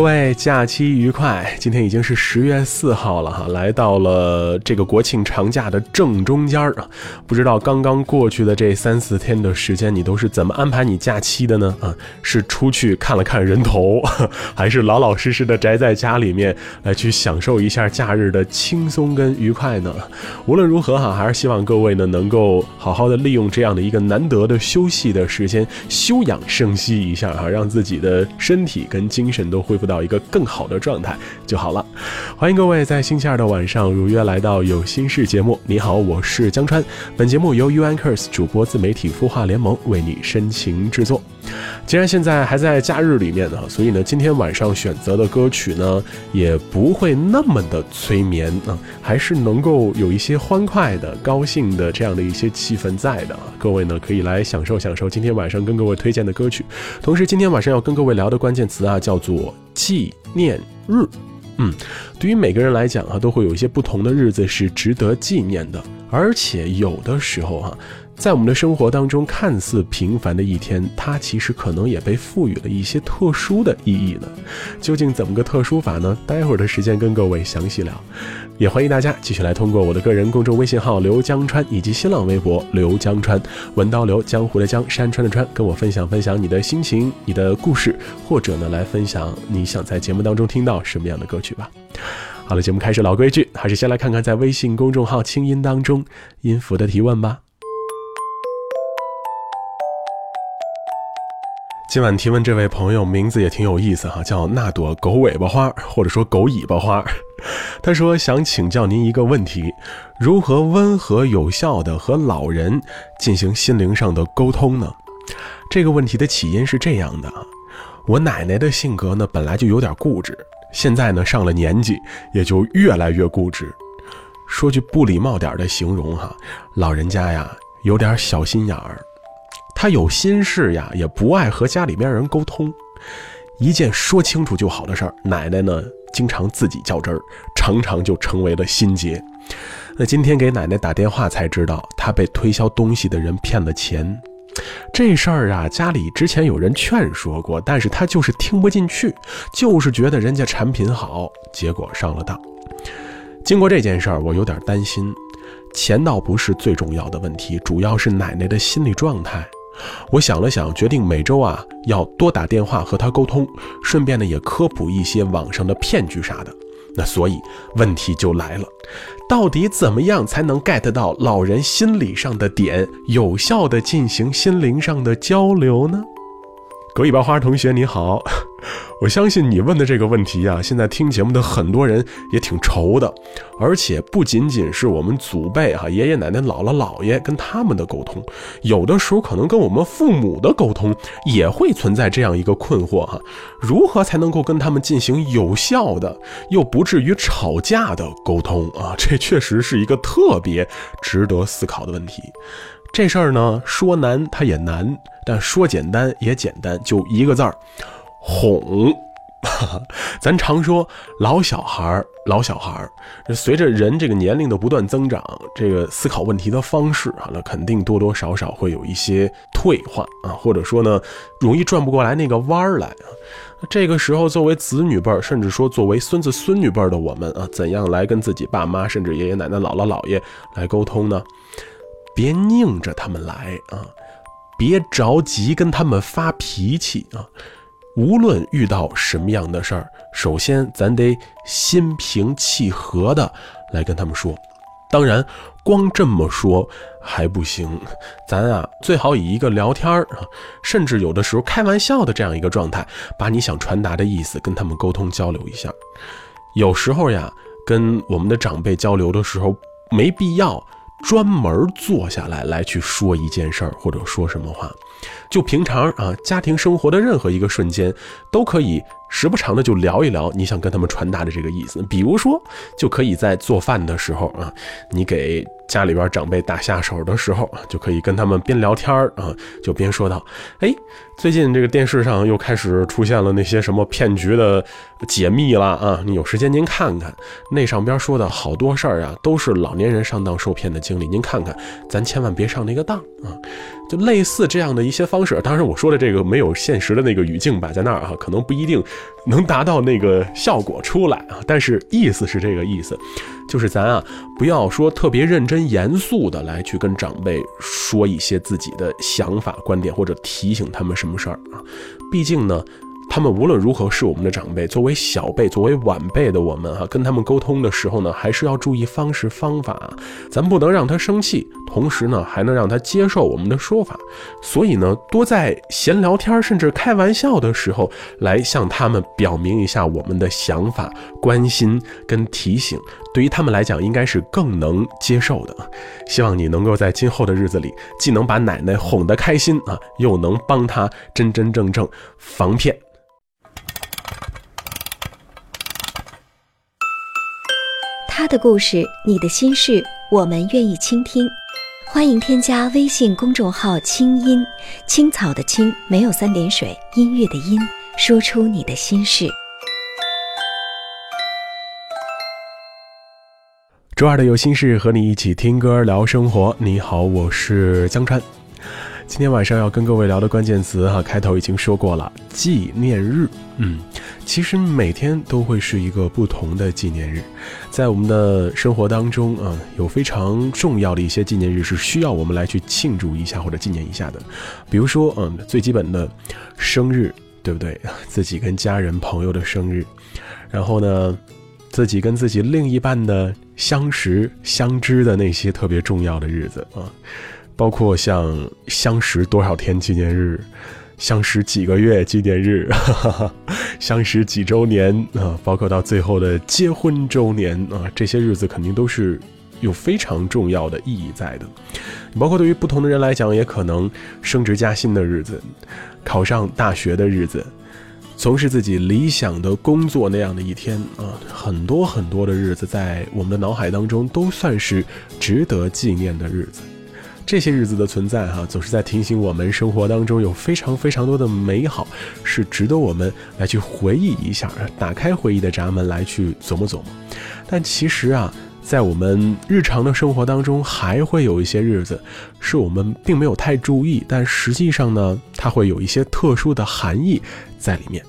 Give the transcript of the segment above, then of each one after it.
各位假期愉快！今天已经是十月四号了哈，来到了这个国庆长假的正中间儿啊。不知道刚刚过去的这三四天的时间，你都是怎么安排你假期的呢？啊，是出去看了看人头，还是老老实实的宅在家里面来去享受一下假日的轻松跟愉快呢？无论如何哈，还是希望各位呢能够好好的利用这样的一个难得的休息的时间，休养生息一下哈，让自己的身体跟精神都恢复到一个更好的状态就好了。欢迎各位在星期二的晚上如约来到有心事节目。你好，我是江川。本节目由 U Anchors 主播自媒体孵化联盟为你深情制作。既然现在还在假日里面呢，所以呢，今天晚上选择的歌曲呢，也不会那么的催眠啊，还是能够有一些欢快的、高兴的这样的一些气氛在的。各位呢，可以来享受享受今天晚上跟各位推荐的歌曲。同时，今天晚上要跟各位聊的关键词啊，叫做纪念日。嗯，对于每个人来讲啊，都会有一些不同的日子是值得纪念的，而且有的时候哈。在我们的生活当中，看似平凡的一天，它其实可能也被赋予了一些特殊的意义呢。究竟怎么个特殊法呢？待会儿的时间跟各位详细聊。也欢迎大家继续来通过我的个人公众微信号刘江川以及新浪微博刘江川，文刀刘江湖的江山川的川，跟我分享分享你的心情、你的故事，或者呢来分享你想在节目当中听到什么样的歌曲吧。好了，节目开始，老规矩，还是先来看看在微信公众号清音当中音符的提问吧。今晚提问这位朋友名字也挺有意思哈，叫那朵狗尾巴花，或者说狗尾巴花。他说想请教您一个问题：如何温和有效的和老人进行心灵上的沟通呢？这个问题的起因是这样的啊，我奶奶的性格呢本来就有点固执，现在呢上了年纪也就越来越固执。说句不礼貌点的形容哈，老人家呀有点小心眼儿。他有心事呀，也不爱和家里边人沟通，一件说清楚就好的事儿，奶奶呢经常自己较真儿，常常就成为了心结。那今天给奶奶打电话才知道，她被推销东西的人骗了钱。这事儿啊，家里之前有人劝说过，但是她就是听不进去，就是觉得人家产品好，结果上了当。经过这件事儿，我有点担心，钱倒不是最重要的问题，主要是奶奶的心理状态。我想了想，决定每周啊要多打电话和他沟通，顺便呢也科普一些网上的骗局啥的。那所以问题就来了，到底怎么样才能 get 到老人心理上的点，有效的进行心灵上的交流呢？狗尾巴花同学你好。我相信你问的这个问题啊，现在听节目的很多人也挺愁的，而且不仅仅是我们祖辈哈，爷爷奶奶、姥姥姥爷跟他们的沟通，有的时候可能跟我们父母的沟通也会存在这样一个困惑哈，如何才能够跟他们进行有效的又不至于吵架的沟通啊？这确实是一个特别值得思考的问题。这事儿呢，说难它也难，但说简单也简单，就一个字儿。哄，咱常说老小孩儿，老小孩儿，随着人这个年龄的不断增长，这个思考问题的方式啊，那肯定多多少少会有一些退化啊，或者说呢，容易转不过来那个弯儿来啊。这个时候，作为子女辈儿，甚至说作为孙子孙女辈儿的我们啊，怎样来跟自己爸妈，甚至爷爷奶奶、姥姥姥爷来沟通呢？别拧着他们来啊，别着急跟他们发脾气啊。无论遇到什么样的事儿，首先咱得心平气和的来跟他们说。当然，光这么说还不行，咱啊最好以一个聊天儿啊，甚至有的时候开玩笑的这样一个状态，把你想传达的意思跟他们沟通交流一下。有时候呀，跟我们的长辈交流的时候，没必要专门坐下来来去说一件事儿或者说什么话。就平常啊，家庭生活的任何一个瞬间，都可以时不常的就聊一聊你想跟他们传达的这个意思。比如说，就可以在做饭的时候啊，你给。家里边长辈打下手的时候，就可以跟他们边聊天啊，就边说道：“哎，最近这个电视上又开始出现了那些什么骗局的解密了啊！你有时间您看看，那上边说的好多事儿啊，都是老年人上当受骗的经历。您看看，咱千万别上那个当啊！就类似这样的一些方式。当然，我说的这个没有现实的那个语境摆在那儿啊，可能不一定能达到那个效果出来啊。但是意思是这个意思。”就是咱啊，不要说特别认真严肃的来去跟长辈说一些自己的想法观点，或者提醒他们什么事儿啊，毕竟呢。他们无论如何是我们的长辈，作为小辈、作为晚辈的我们哈，跟他们沟通的时候呢，还是要注意方式方法。咱不能让他生气，同时呢，还能让他接受我们的说法。所以呢，多在闲聊天甚至开玩笑的时候，来向他们表明一下我们的想法、关心跟提醒，对于他们来讲，应该是更能接受的。希望你能够在今后的日子里，既能把奶奶哄得开心啊，又能帮她真真正正防骗。他的故事，你的心事，我们愿意倾听。欢迎添加微信公众号“清音青草”的青，没有三点水，音乐的音，说出你的心事。周二的有心事，和你一起听歌聊生活。你好，我是江川。今天晚上要跟各位聊的关键词哈，开头已经说过了，纪念日。嗯，其实每天都会是一个不同的纪念日，在我们的生活当中啊，有非常重要的一些纪念日是需要我们来去庆祝一下或者纪念一下的。比如说，嗯，最基本的生日，对不对？自己跟家人朋友的生日，然后呢，自己跟自己另一半的相识相知的那些特别重要的日子啊。包括像相识多少天纪念日，相识几个月纪念日，哈哈哈相识几周年啊，包括到最后的结婚周年啊，这些日子肯定都是有非常重要的意义在的。包括对于不同的人来讲，也可能升职加薪的日子，考上大学的日子，从事自己理想的工作那样的一天啊，很多很多的日子，在我们的脑海当中都算是值得纪念的日子。这些日子的存在，哈，总是在提醒我们，生活当中有非常非常多的美好，是值得我们来去回忆一下，打开回忆的闸门来去琢磨琢磨。但其实啊，在我们日常的生活当中，还会有一些日子，是我们并没有太注意，但实际上呢，它会有一些特殊的含义在里面。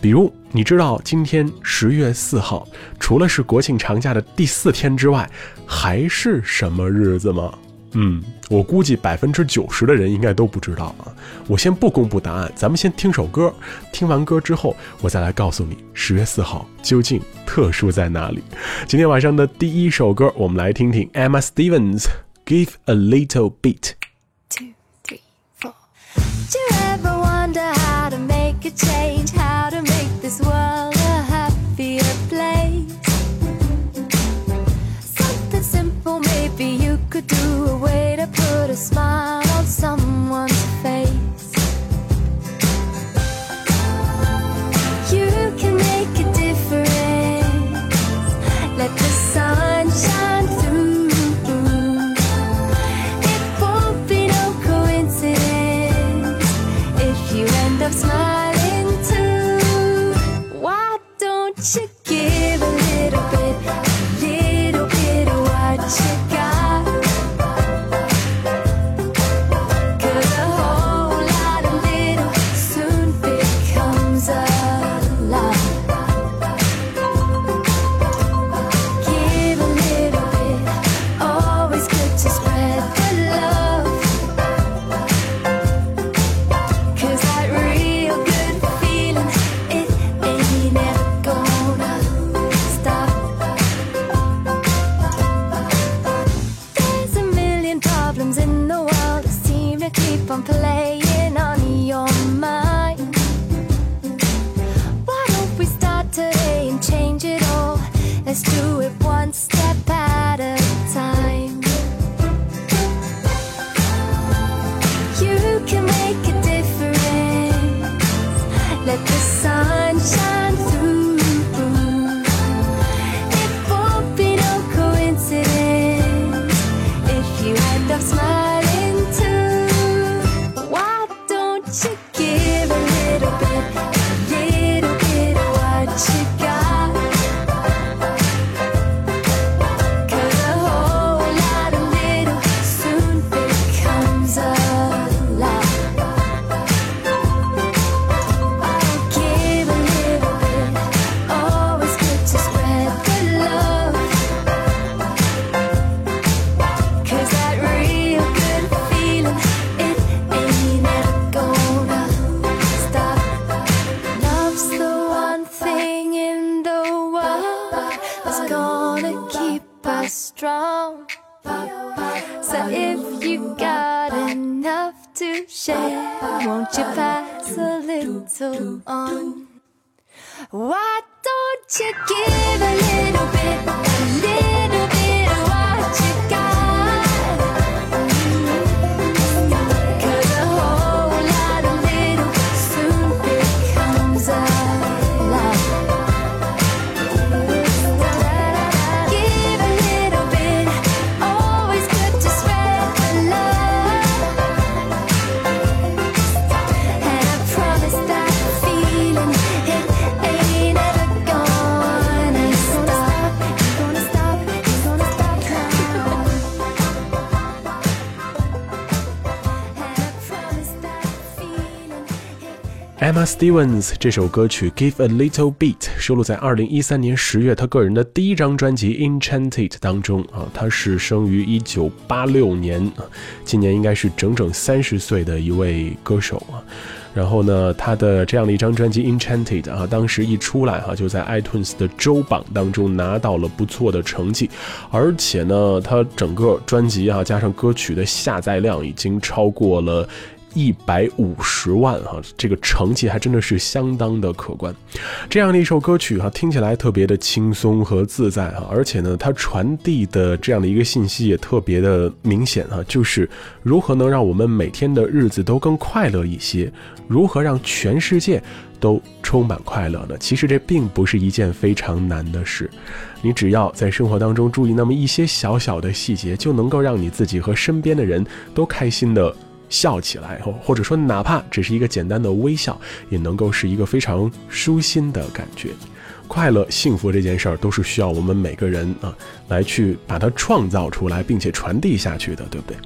比如，你知道今天十月四号，除了是国庆长假的第四天之外，还是什么日子吗？嗯，我估计百分之九十的人应该都不知道啊。我先不公布答案，咱们先听首歌。听完歌之后，我再来告诉你十月四号究竟特殊在哪里。今天晚上的第一首歌，我们来听听 Emma Stevens Give a Little Bit。Two, three, four. that keep on playing on your mind. Why don't we start today and change it all? Let's do it Why don't you give a little bit, a Stevens 这首歌曲《Give a Little Beat》收录在二零一三年十月他个人的第一张专辑《Enchanted》当中啊。他是生于一九八六年啊，今年应该是整整三十岁的一位歌手啊。然后呢，他的这样的一张专辑《Enchanted》啊，当时一出来哈、就在 iTunes 的周榜当中拿到了不错的成绩，而且呢，他整个专辑啊加上歌曲的下载量已经超过了。一百五十万哈、这个成绩还真的是相当的可观。这样的一首歌曲哈、听起来特别的轻松和自在哈、而且呢，它传递的这样的一个信息也特别的明显哈、就是如何能让我们每天的日子都更快乐一些，如何让全世界都充满快乐呢？其实这并不是一件非常难的事，你只要在生活当中注意那么一些小小的细节，就能够让你自己和身边的人都开心的。笑起来，或或者说哪怕只是一个简单的微笑，也能够是一个非常舒心的感觉。快乐、幸福这件事儿，都是需要我们每个人啊来去把它创造出来，并且传递下去的，对不对？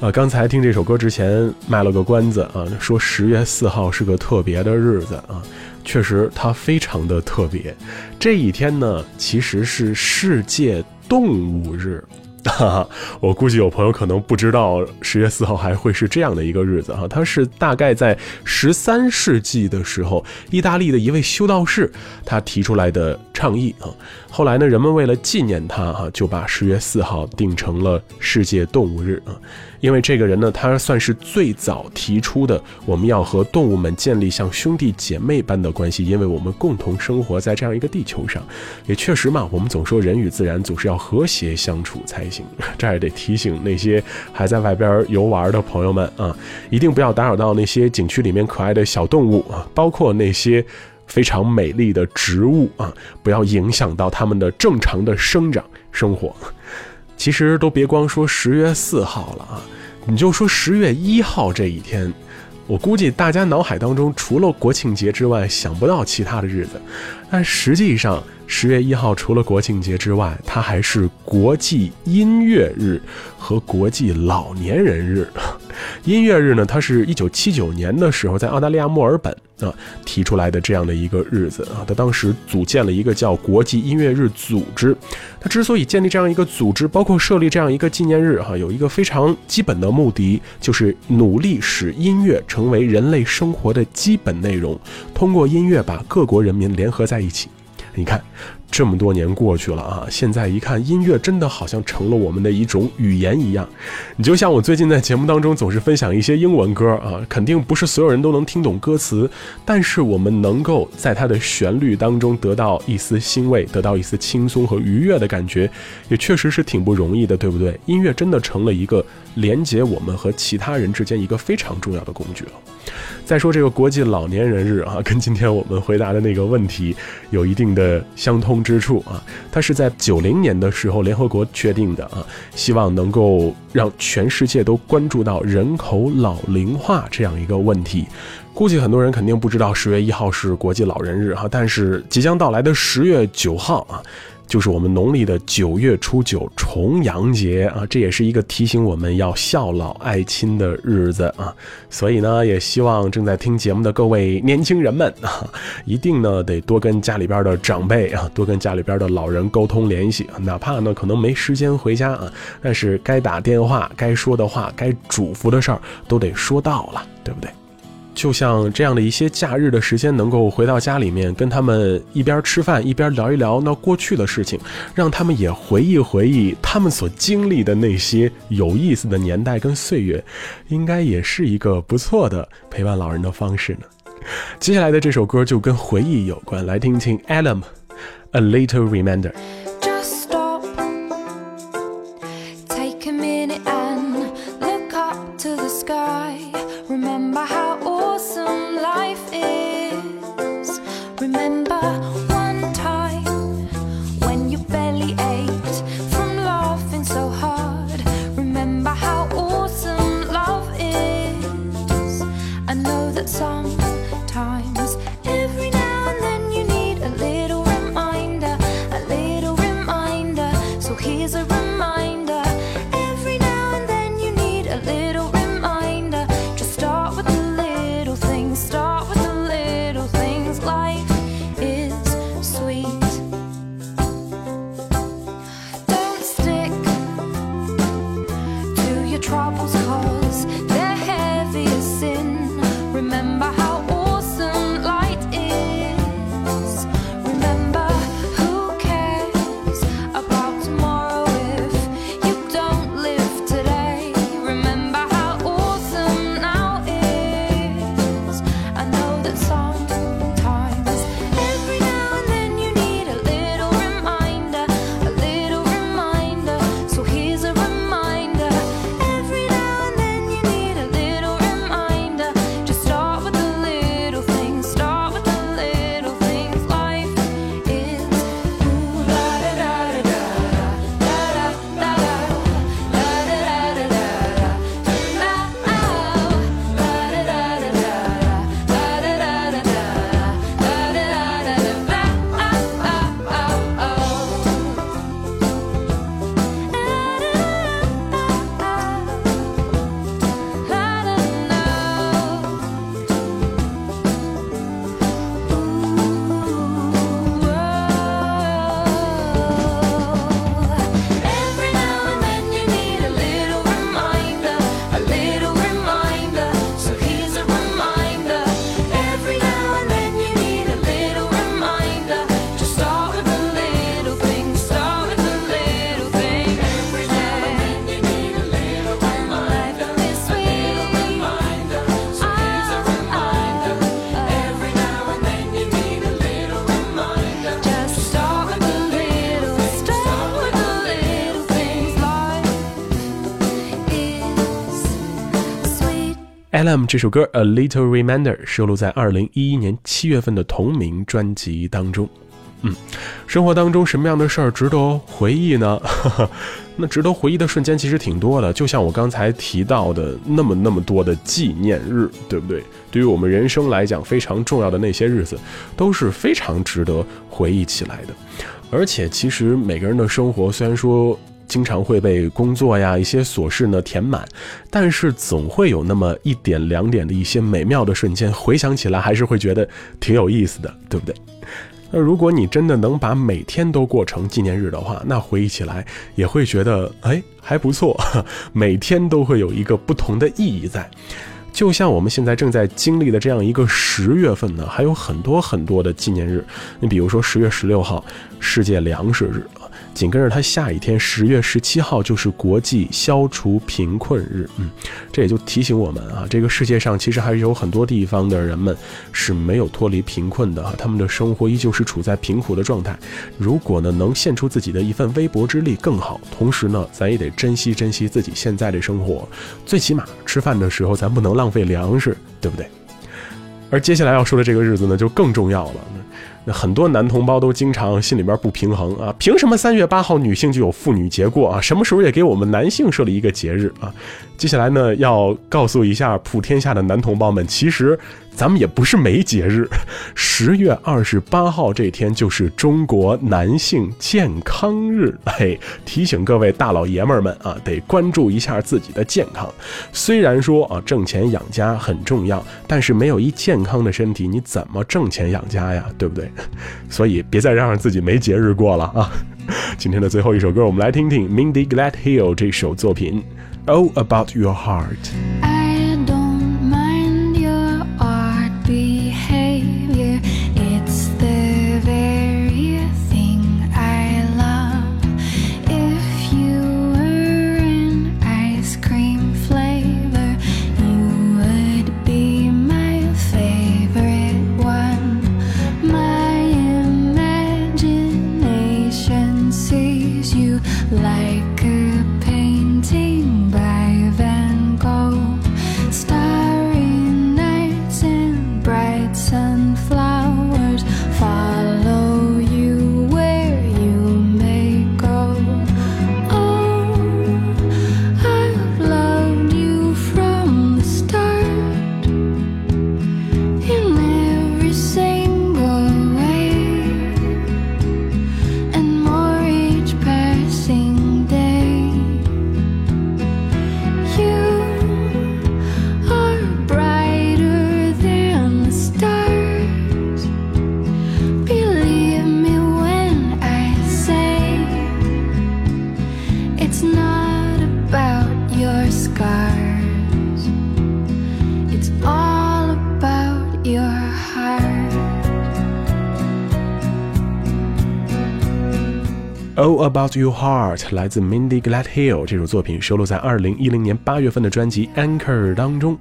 啊，刚才听这首歌之前卖了个关子啊，说十月四号是个特别的日子啊，确实它非常的特别。这一天呢，其实是世界动物日。哈哈，我估计有朋友可能不知道十月四号还会是这样的一个日子哈，它是大概在十三世纪的时候，意大利的一位修道士他提出来的倡议啊。后来呢，人们为了纪念他哈，就把十月四号定成了世界动物日啊。因为这个人呢，他算是最早提出的，我们要和动物们建立像兄弟姐妹般的关系，因为我们共同生活在这样一个地球上。也确实嘛，我们总说人与自然总是要和谐相处才行。这也得提醒那些还在外边游玩的朋友们啊，一定不要打扰到那些景区里面可爱的小动物啊，包括那些非常美丽的植物啊，不要影响到它们的正常的生长生活。其实都别光说十月四号了啊，你就说十月一号这一天，我估计大家脑海当中除了国庆节之外，想不到其他的日子。但实际上，十月一号除了国庆节之外，它还是国际音乐日和国际老年人日。音乐日呢，它是一九七九年的时候在澳大利亚墨尔本啊提出来的这样的一个日子啊，他当时组建了一个叫国际音乐日组织。他之所以建立这样一个组织，包括设立这样一个纪念日哈、有一个非常基本的目的，就是努力使音乐成为人类生活的基本内容，通过音乐把各国人民联合在在一起。你看，这么多年过去了啊，现在一看，音乐真的好像成了我们的一种语言一样。你就像我最近在节目当中总是分享一些英文歌啊，肯定不是所有人都能听懂歌词，但是我们能够在它的旋律当中得到一丝欣慰，得到一丝轻松和愉悦的感觉，也确实是挺不容易的，对不对？音乐真的成了一个连接我们和其他人之间一个非常重要的工具了。再说这个国际老年人日啊，跟今天我们回答的那个问题有一定的相通之处啊。它是在九零年的时候联合国确定的啊，希望能够让全世界都关注到人口老龄化这样一个问题。估计很多人肯定不知道十月一号是国际老人日哈，但是即将到来的十月九号啊。就是我们农历的九月初九重阳节啊，这也是一个提醒我们要孝老爱亲的日子啊。所以呢，也希望正在听节目的各位年轻人们啊，一定呢得多跟家里边的长辈啊，多跟家里边的老人沟通联系，哪怕呢可能没时间回家啊，但是该打电话、该说的话、该嘱咐的事儿都得说到了，对不对？就像这样的一些假日的时间，能够回到家里面，跟他们一边吃饭一边聊一聊那过去的事情，让他们也回忆回忆他们所经历的那些有意思的年代跟岁月，应该也是一个不错的陪伴老人的方式呢。接下来的这首歌就跟回忆有关，来听听 Adam A Little Reminder。Just stop. Take a minute and Alam 这首歌《A Little Reminder》收录在二零一一年七月份的同名专辑当中。嗯，生活当中什么样的事儿值得回忆呢？那值得回忆的瞬间其实挺多的，就像我刚才提到的那么那么多的纪念日，对不对？对于我们人生来讲非常重要的那些日子，都是非常值得回忆起来的。而且，其实每个人的生活虽然说经常会被工作呀一些琐事呢填满，但是总会有那么一点两点的一些美妙的瞬间，回想起来还是会觉得挺有意思的，对不对？那如果你真的能把每天都过成纪念日的话，那回忆起来也会觉得哎还不错，每天都会有一个不同的意义在。就像我们现在正在经历的这样一个十月份呢，还有很多很多的纪念日。你比如说十月十六号世界粮食日，紧跟着它下一天十月十七号就是国际消除贫困日。嗯，这也就提醒我们啊，这个世界上其实还是有很多地方的人们是没有脱离贫困的，他们的生活依旧是处在贫苦的状态。如果呢能献出自己的一份微薄之力更好，同时呢咱也得珍惜珍惜自己现在的生活，最起码吃饭的时候咱不能浪费粮食，对不对？而接下来要说的这个日子呢，就更重要了。很多男同胞都经常心里边不平衡啊，凭什么三月八号女性就有妇女节过啊？什么时候也给我们男性设立一个节日啊？接下来呢，要告诉一下普天下的男同胞们，其实咱们也不是没节日，十月二十八号这天就是中国男性健康日，嘿，提醒各位大老爷们儿们啊，得关注一下自己的健康。虽然说啊，挣钱养家很重要，但是没有一健康的身体，你怎么挣钱养家呀？对不对？所以别再让自己没节日过了啊！今天的最后一首歌，我们来听听 Mindy Gladhill 这首作品《All About Your Heart》。All About Your Heart 来自 Mindy Gladhill，这首作品收录在2010年8月份的专辑 Anchor 当中。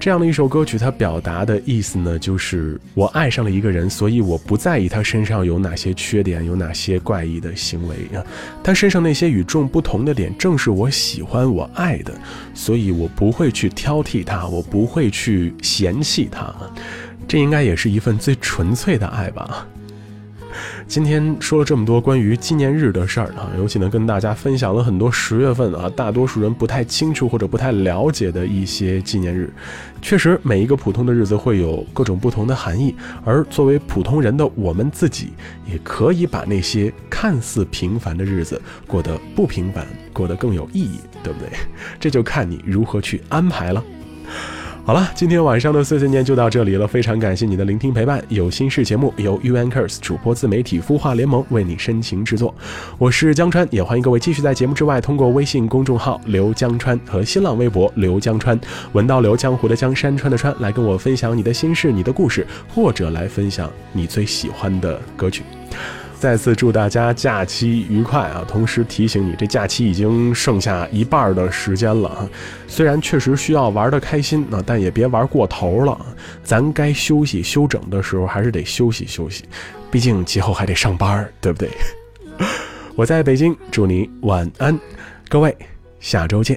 这样的一首歌曲，它表达的意思呢，就是我爱上了一个人，所以我不在意他身上有哪些缺点，有哪些怪异的行为啊。他身上那些与众不同的点，正是我喜欢、我爱的，所以我不会去挑剔他，我不会去嫌弃他。这应该也是一份最纯粹的爱吧。今天说了这么多关于纪念日的事儿啊，尤其呢跟大家分享了很多十月份啊，大多数人不太清楚或者不太了解的一些纪念日。确实，每一个普通的日子会有各种不同的含义，而作为普通人的我们自己，也可以把那些看似平凡的日子过得不平凡，过得更有意义，对不对？这就看你如何去安排了。好了，今天晚上的碎碎念就到这里了。非常感谢你的聆听陪伴。有心事节目由 U N Curse 主播自媒体孵化联盟为你深情制作。我是江川，也欢迎各位继续在节目之外通过微信公众号刘江川和新浪微博刘江川，文道刘江湖的江山川的川来跟我分享你的心事、你的故事，或者来分享你最喜欢的歌曲。再次祝大家假期愉快啊！同时提醒你，这假期已经剩下一半的时间了啊。虽然确实需要玩的开心啊，但也别玩过头了。咱该休息休整的时候，还是得休息休息，毕竟节后还得上班，对不对？我在北京，祝你晚安，各位，下周见。